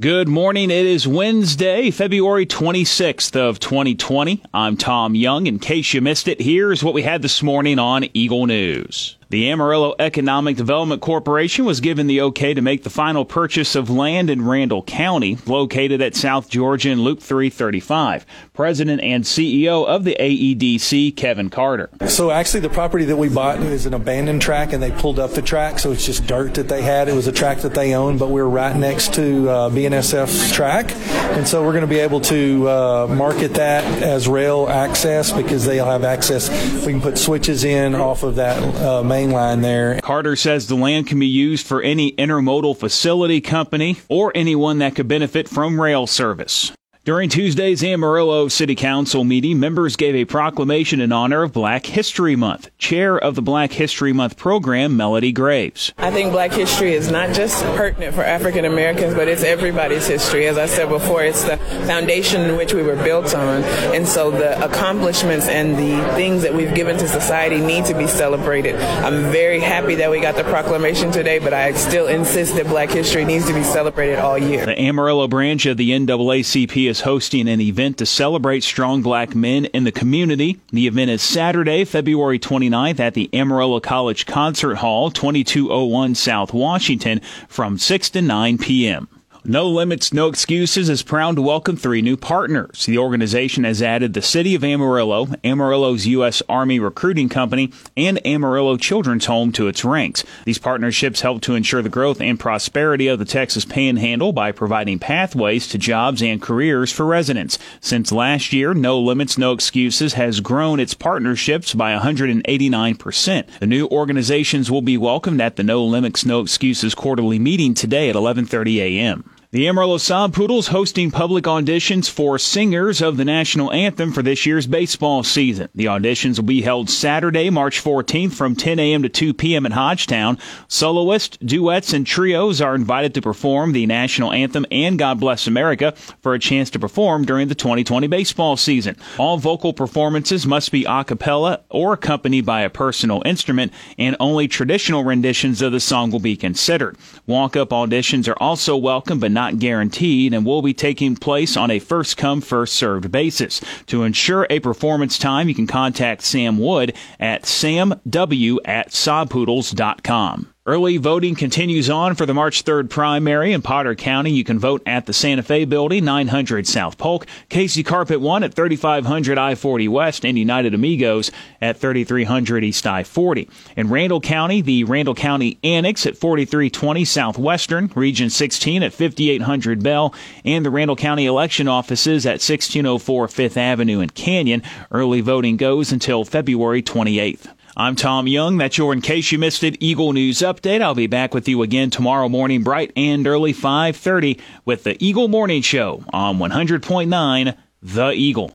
Good morning. It is Wednesday, February 26th of 2020. I'm Tom Young. In case you missed it, here's what we had this morning on Eagle News. The Amarillo Economic Development Corporation was given the okay to make the final purchase of land in Randall County, located at South Georgia and Loop 335. President and CEO of the AEDC, Kevin Carter. So actually, the property that we bought is an abandoned track, and they pulled up the track, so it's just dirt that they had. It was a track that they owned, but we are right next to uh, BNSF's track, and so we're going to be able to uh, market that as rail access because they'll have access. We can put switches in off of that uh, main main line there. Carter says the land can be used for any intermodal facility company or anyone that could benefit from rail service. During Tuesday's Amarillo City Council meeting, members gave a proclamation in honor of Black History Month. Chair of the Black History Month program, Melody Graves. I think Black history is not just pertinent for African Americans, but it's everybody's history. As I said before, it's the foundation in which we were built on. And so the accomplishments and the things that we've given to society need to be celebrated. I'm very happy that we got the proclamation today, but I still insist that Black history needs to be celebrated all year. The Amarillo branch of the NAACP is hosting an event to celebrate strong black men in the community. The event is Saturday, February 29th at the Amarillo College Concert Hall, 2201 South Washington from 6 to 9 p.m. No Limits, No Excuses is proud to welcome three new partners. The organization has added the City of Amarillo, Amarillo's U.S. Army Recruiting Company, and Amarillo Children's Home to its ranks. These partnerships help to ensure the growth and prosperity of the Texas Panhandle by providing pathways to jobs and careers for residents. Since last year, No Limits, No Excuses has grown its partnerships by 189%. The new organizations will be welcomed at the No Limits, No Excuses quarterly meeting today at 11:30 a.m. The Amarillo Sod Poodles hosting public auditions for singers of the national anthem for this year's baseball season. The auditions will be held Saturday, March 14th from 10 a.m. to 2 p.m. at Hodgetown. Soloists, duets, and trios are invited to perform the national anthem and God Bless America for a chance to perform during the 2020 baseball season. All vocal performances must be a cappella or accompanied by a personal instrument, and only traditional renditions of the song will be considered. Walk-up auditions are also welcome, but not not guaranteed and will be taking place on a first come, first served basis. To ensure a performance time, you can contact Sam Wood at samw at sodpoodles.com. Early voting continues on for the March 3rd primary in Potter County. You can vote at the Santa Fe Building, 900 South Polk, Casey Carpet 1 at 3500 I-40 West, and United Amigos at 3300 East I-40. In Randall County, the Randall County Annex at 4320 Southwestern, Region 16 at 5800 Bell, and the Randall County election offices at 1604 Fifth Avenue and Canyon. Early voting goes until February 28th. I'm Tom Young. That's your In Case You Missed It Eagle News Update. I'll be back with you again tomorrow morning, bright and early 5.30 with the Eagle Morning Show on 100.9 The Eagle.